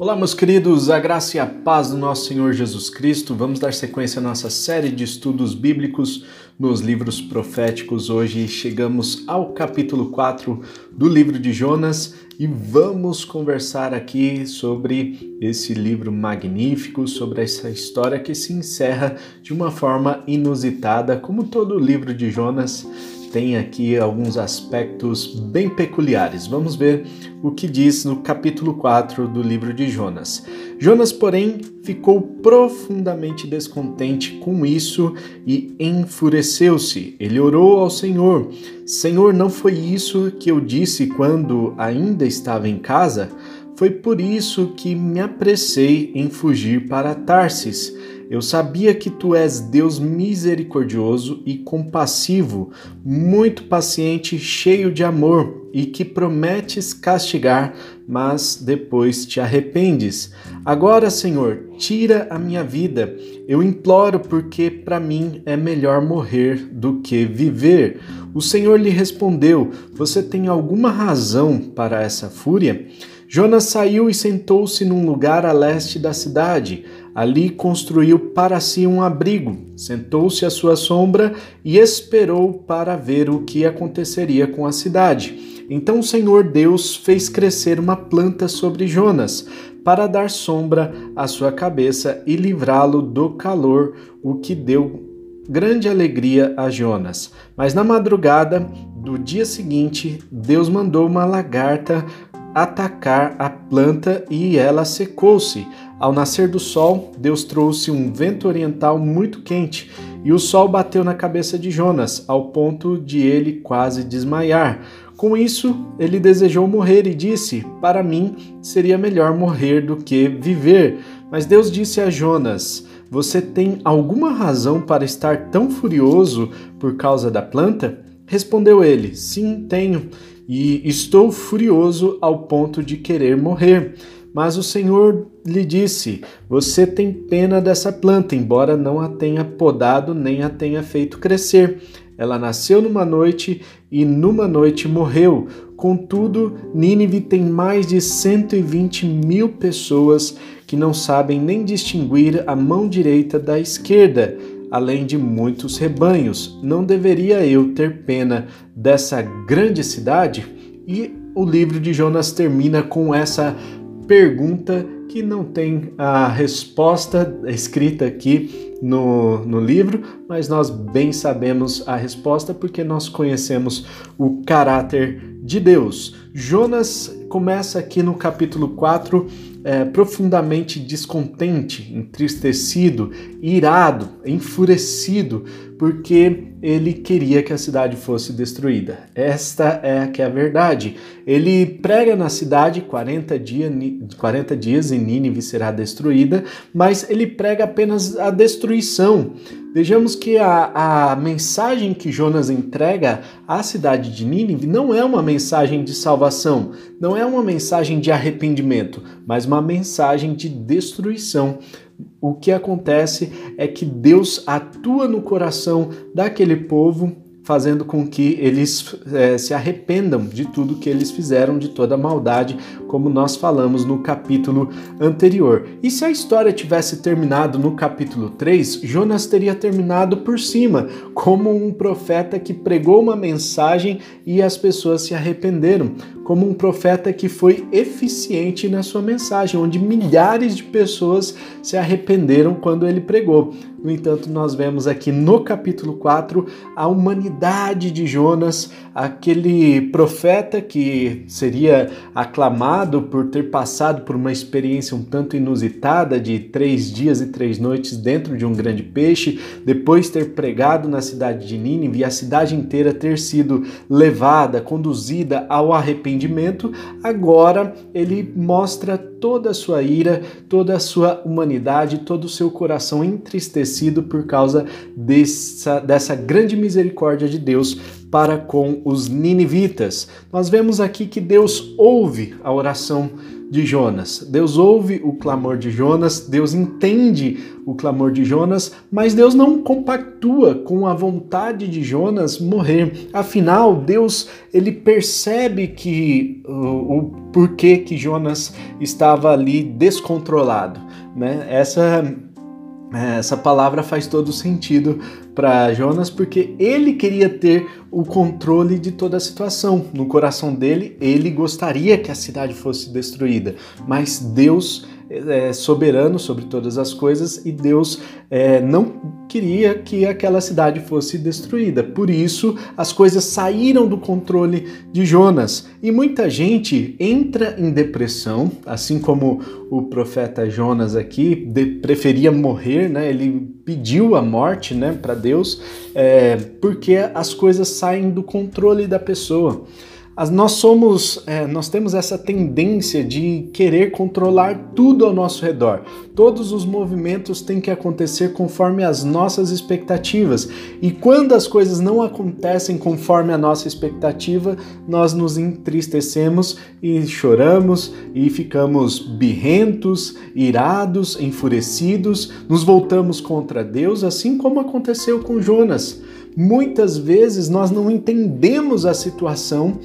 Olá, meus queridos, a graça e a paz do nosso Senhor Jesus Cristo. Vamos dar sequência à nossa série de estudos bíblicos nos livros proféticos. Hoje chegamos ao capítulo 4 do livro de Jonas e vamos conversar aqui sobre esse livro magnífico, sobre essa história que se encerra de uma forma inusitada, como todo o livro de Jonas tem aqui alguns aspectos bem peculiares. Vamos ver o que diz no capítulo 4 do livro de Jonas. Jonas, porém, ficou profundamente descontente com isso e enfureceu-se. Ele orou ao Senhor: Senhor, não foi isso que eu disse quando ainda estava em casa? Foi por isso que me apressei em fugir para Tarsis eu sabia que tu és Deus misericordioso e compassivo, muito paciente, cheio de amor e que prometes castigar, mas depois te arrependes. Agora, Senhor, tira a minha vida. Eu imploro porque para mim é melhor morrer do que viver. O Senhor lhe respondeu: Você tem alguma razão para essa fúria? Jonas saiu e sentou-se num lugar a leste da cidade. Ali construiu para si um abrigo, sentou-se à sua sombra e esperou para ver o que aconteceria com a cidade. Então o Senhor Deus fez crescer uma planta sobre Jonas, para dar sombra à sua cabeça e livrá-lo do calor, o que deu grande alegria a Jonas. Mas na madrugada do dia seguinte, Deus mandou uma lagarta atacar a planta e ela secou-se. Ao nascer do sol, Deus trouxe um vento oriental muito quente e o sol bateu na cabeça de Jonas, ao ponto de ele quase desmaiar. Com isso, ele desejou morrer e disse: Para mim seria melhor morrer do que viver. Mas Deus disse a Jonas: Você tem alguma razão para estar tão furioso por causa da planta? Respondeu ele: Sim, tenho e estou furioso ao ponto de querer morrer. Mas o Senhor lhe disse: Você tem pena dessa planta, embora não a tenha podado nem a tenha feito crescer. Ela nasceu numa noite e numa noite morreu. Contudo, Nínive tem mais de 120 mil pessoas que não sabem nem distinguir a mão direita da esquerda além de muitos rebanhos. Não deveria eu ter pena dessa grande cidade? E o livro de Jonas termina com essa pergunta que não tem a resposta escrita aqui no, no livro, mas nós bem sabemos a resposta porque nós conhecemos o caráter de Deus. Jonas começa aqui no capítulo 4 é, profundamente descontente, entristecido, irado, enfurecido, porque ele queria que a cidade fosse destruída. Esta é que é a verdade. Ele prega na cidade 40, dia, 40 dias e Nínive será destruída, mas ele prega apenas a destruição. Vejamos que a, a mensagem que Jonas entrega à cidade de Nínive não é uma mensagem de salvação, não é uma mensagem de arrependimento, mas uma mensagem de destruição. O que acontece é que Deus atua no coração daquele povo fazendo com que eles é, se arrependam de tudo que eles fizeram, de toda a maldade, como nós falamos no capítulo anterior. E se a história tivesse terminado no capítulo 3, Jonas teria terminado por cima, como um profeta que pregou uma mensagem e as pessoas se arrependeram, como um profeta que foi eficiente na sua mensagem, onde milhares de pessoas se arrependeram quando ele pregou. No entanto, nós vemos aqui no capítulo 4 a humanidade de Jonas, aquele profeta que seria aclamado por ter passado por uma experiência um tanto inusitada de três dias e três noites dentro de um grande peixe, depois ter pregado na cidade de Nínive e a cidade inteira ter sido levada, conduzida ao arrependimento, agora ele mostra toda a sua ira, toda a sua humanidade, todo o seu coração entristecido por causa dessa, dessa grande misericórdia de Deus para com os ninivitas. Nós vemos aqui que Deus ouve a oração de Jonas. Deus ouve o clamor de Jonas, Deus entende o clamor de Jonas, mas Deus não compactua com a vontade de Jonas morrer. Afinal, Deus ele percebe que o, o porquê que Jonas estava ali descontrolado, né? Essa essa palavra faz todo sentido para Jonas porque ele queria ter o controle de toda a situação. No coração dele, ele gostaria que a cidade fosse destruída, mas Deus é, soberano sobre todas as coisas e Deus é, não queria que aquela cidade fosse destruída. Por isso, as coisas saíram do controle de Jonas. E muita gente entra em depressão, assim como o profeta Jonas aqui de, preferia morrer, né? Ele pediu a morte, né, para Deus, é, porque as coisas saem do controle da pessoa nós somos, é, nós temos essa tendência de querer controlar tudo ao nosso redor. Todos os movimentos têm que acontecer conforme as nossas expectativas. E quando as coisas não acontecem conforme a nossa expectativa, nós nos entristecemos e choramos e ficamos birrentos, irados, enfurecidos, nos voltamos contra Deus, assim como aconteceu com Jonas. Muitas vezes nós não entendemos a situação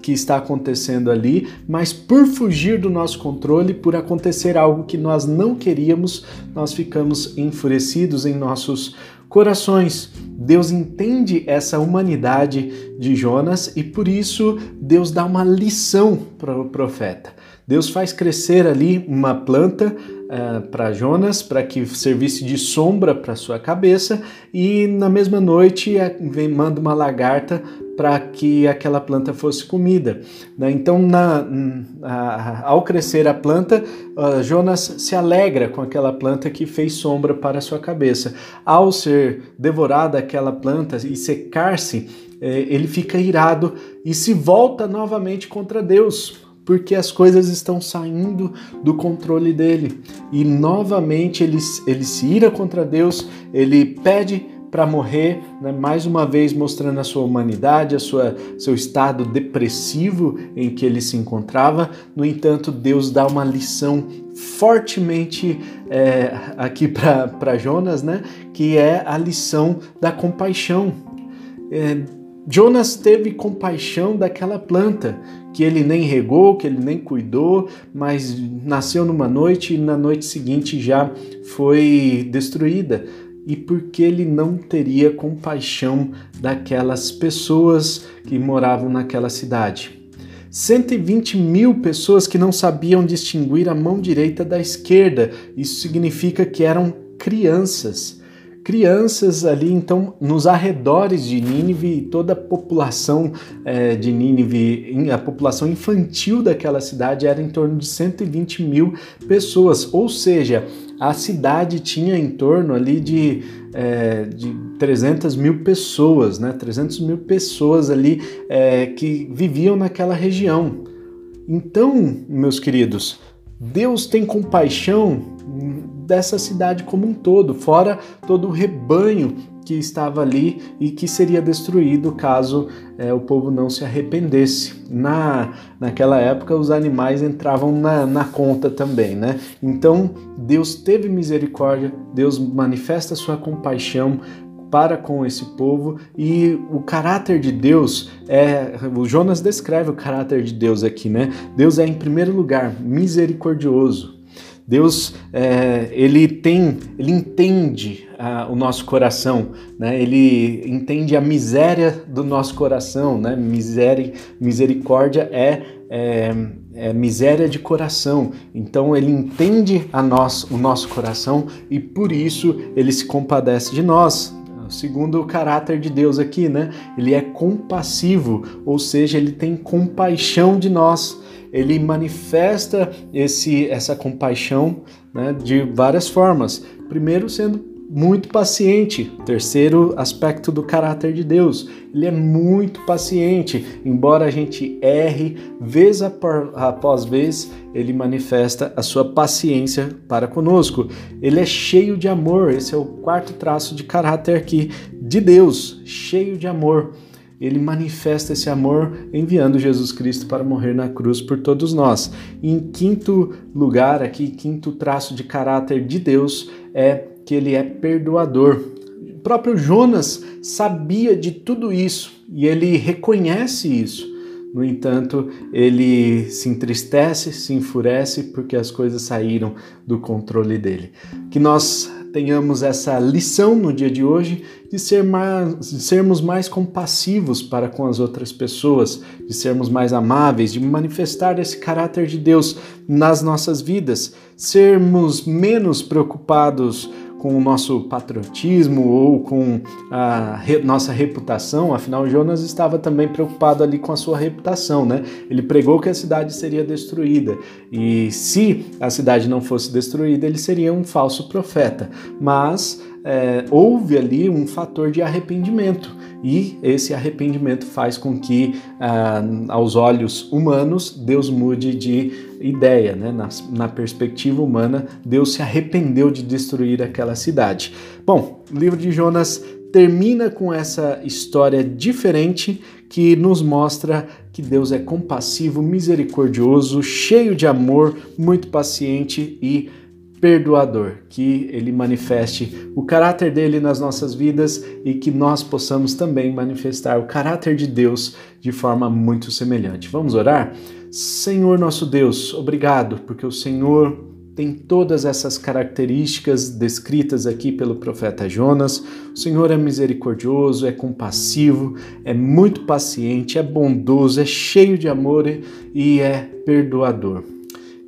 que está acontecendo ali, mas por fugir do nosso controle, por acontecer algo que nós não queríamos, nós ficamos enfurecidos em nossos corações. Deus entende essa humanidade de Jonas e por isso Deus dá uma lição para o profeta. Deus faz crescer ali uma planta uh, para Jonas, para que servisse de sombra para sua cabeça, e na mesma noite vem, manda uma lagarta para que aquela planta fosse comida. Né? Então, na, na, ao crescer a planta, uh, Jonas se alegra com aquela planta que fez sombra para sua cabeça. Ao ser devorada aquela planta e secar-se, eh, ele fica irado e se volta novamente contra Deus porque as coisas estão saindo do controle dele. E novamente ele, ele se ira contra Deus, ele pede para morrer, né, mais uma vez mostrando a sua humanidade, a sua, seu estado depressivo em que ele se encontrava. No entanto, Deus dá uma lição fortemente é, aqui para Jonas, né, que é a lição da compaixão. É, Jonas teve compaixão daquela planta que ele nem regou, que ele nem cuidou, mas nasceu numa noite e na noite seguinte já foi destruída. E porque ele não teria compaixão daquelas pessoas que moravam naquela cidade. 120 mil pessoas que não sabiam distinguir a mão direita da esquerda. Isso significa que eram crianças crianças ali, então, nos arredores de Nínive, toda a população é, de Nínive, a população infantil daquela cidade era em torno de 120 mil pessoas, ou seja, a cidade tinha em torno ali de, é, de 300 mil pessoas, né? 300 mil pessoas ali é, que viviam naquela região. Então, meus queridos, Deus tem compaixão dessa cidade como um todo, fora todo o rebanho que estava ali e que seria destruído caso é, o povo não se arrependesse. Na, naquela época, os animais entravam na, na conta também, né? Então, Deus teve misericórdia, Deus manifesta sua compaixão para com esse povo e o caráter de Deus é o Jonas descreve o caráter de Deus aqui, né? Deus é em primeiro lugar misericordioso, Deus, é, ele tem, ele entende ah, o nosso coração, né? Ele entende a miséria do nosso coração, né? Miséria, misericórdia é, é, é, miséria de coração. Então ele entende a nós, o nosso coração e por isso ele se compadece de nós. Segundo o caráter de Deus aqui, né? Ele é compassivo, ou seja, ele tem compaixão de nós ele manifesta esse, essa compaixão né, de várias formas. Primeiro, sendo muito paciente. Terceiro aspecto do caráter de Deus, ele é muito paciente. Embora a gente erre vez após vez, ele manifesta a sua paciência para conosco. Ele é cheio de amor. Esse é o quarto traço de caráter aqui de Deus, cheio de amor. Ele manifesta esse amor enviando Jesus Cristo para morrer na cruz por todos nós. E em quinto lugar, aqui, quinto traço de caráter de Deus é que ele é perdoador. O próprio Jonas sabia de tudo isso e ele reconhece isso. No entanto, ele se entristece, se enfurece porque as coisas saíram do controle dele. Que nós tenhamos essa lição no dia de hoje de, ser mais, de sermos mais compassivos para com as outras pessoas, de sermos mais amáveis, de manifestar esse caráter de Deus nas nossas vidas, sermos menos preocupados com o nosso patriotismo ou com a re nossa reputação, afinal Jonas estava também preocupado ali com a sua reputação, né? Ele pregou que a cidade seria destruída e se a cidade não fosse destruída, ele seria um falso profeta. Mas é, houve ali um fator de arrependimento e esse arrependimento faz com que, ah, aos olhos humanos, Deus mude de ideia, né? Na, na, perspectiva humana, Deus se arrependeu de destruir aquela cidade. Bom, o livro de Jonas termina com essa história diferente que nos mostra que Deus é compassivo, misericordioso, cheio de amor, muito paciente e perdoador, que ele manifeste o caráter dele nas nossas vidas e que nós possamos também manifestar o caráter de Deus de forma muito semelhante. Vamos orar? Senhor nosso Deus, obrigado porque o Senhor tem todas essas características descritas aqui pelo profeta Jonas. O Senhor é misericordioso, é compassivo, é muito paciente, é bondoso, é cheio de amor e é perdoador.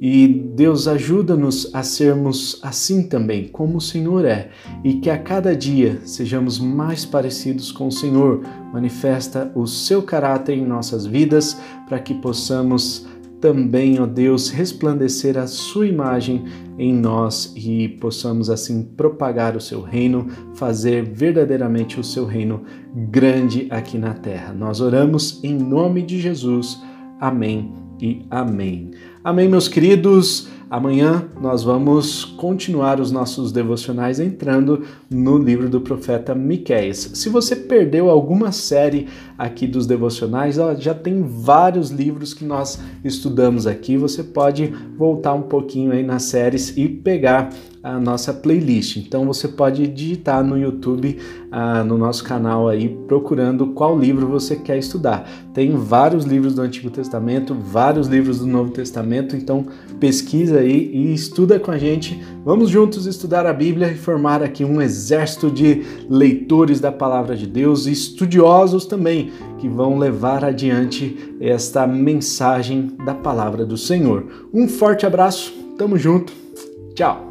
E Deus ajuda-nos a sermos assim também, como o Senhor é, e que a cada dia sejamos mais parecidos com o Senhor. Manifesta o seu caráter em nossas vidas para que possamos também, ó Deus, resplandecer a sua imagem em nós e possamos assim propagar o seu reino, fazer verdadeiramente o seu reino grande aqui na terra. Nós oramos em nome de Jesus. Amém e amém. Amém, meus queridos. Amanhã nós vamos continuar os nossos devocionais entrando no livro do profeta Miqueias. Se você perdeu alguma série aqui dos devocionais, ó, já tem vários livros que nós estudamos aqui. Você pode voltar um pouquinho aí nas séries e pegar a nossa playlist. Então você pode digitar no YouTube, ah, no nosso canal aí, procurando qual livro você quer estudar. Tem vários livros do Antigo Testamento, vários livros do Novo Testamento, então pesquisa aí e estuda com a gente. Vamos juntos estudar a Bíblia e formar aqui um exército de leitores da palavra de Deus e estudiosos também que vão levar adiante esta mensagem da palavra do Senhor. Um forte abraço, tamo junto, tchau!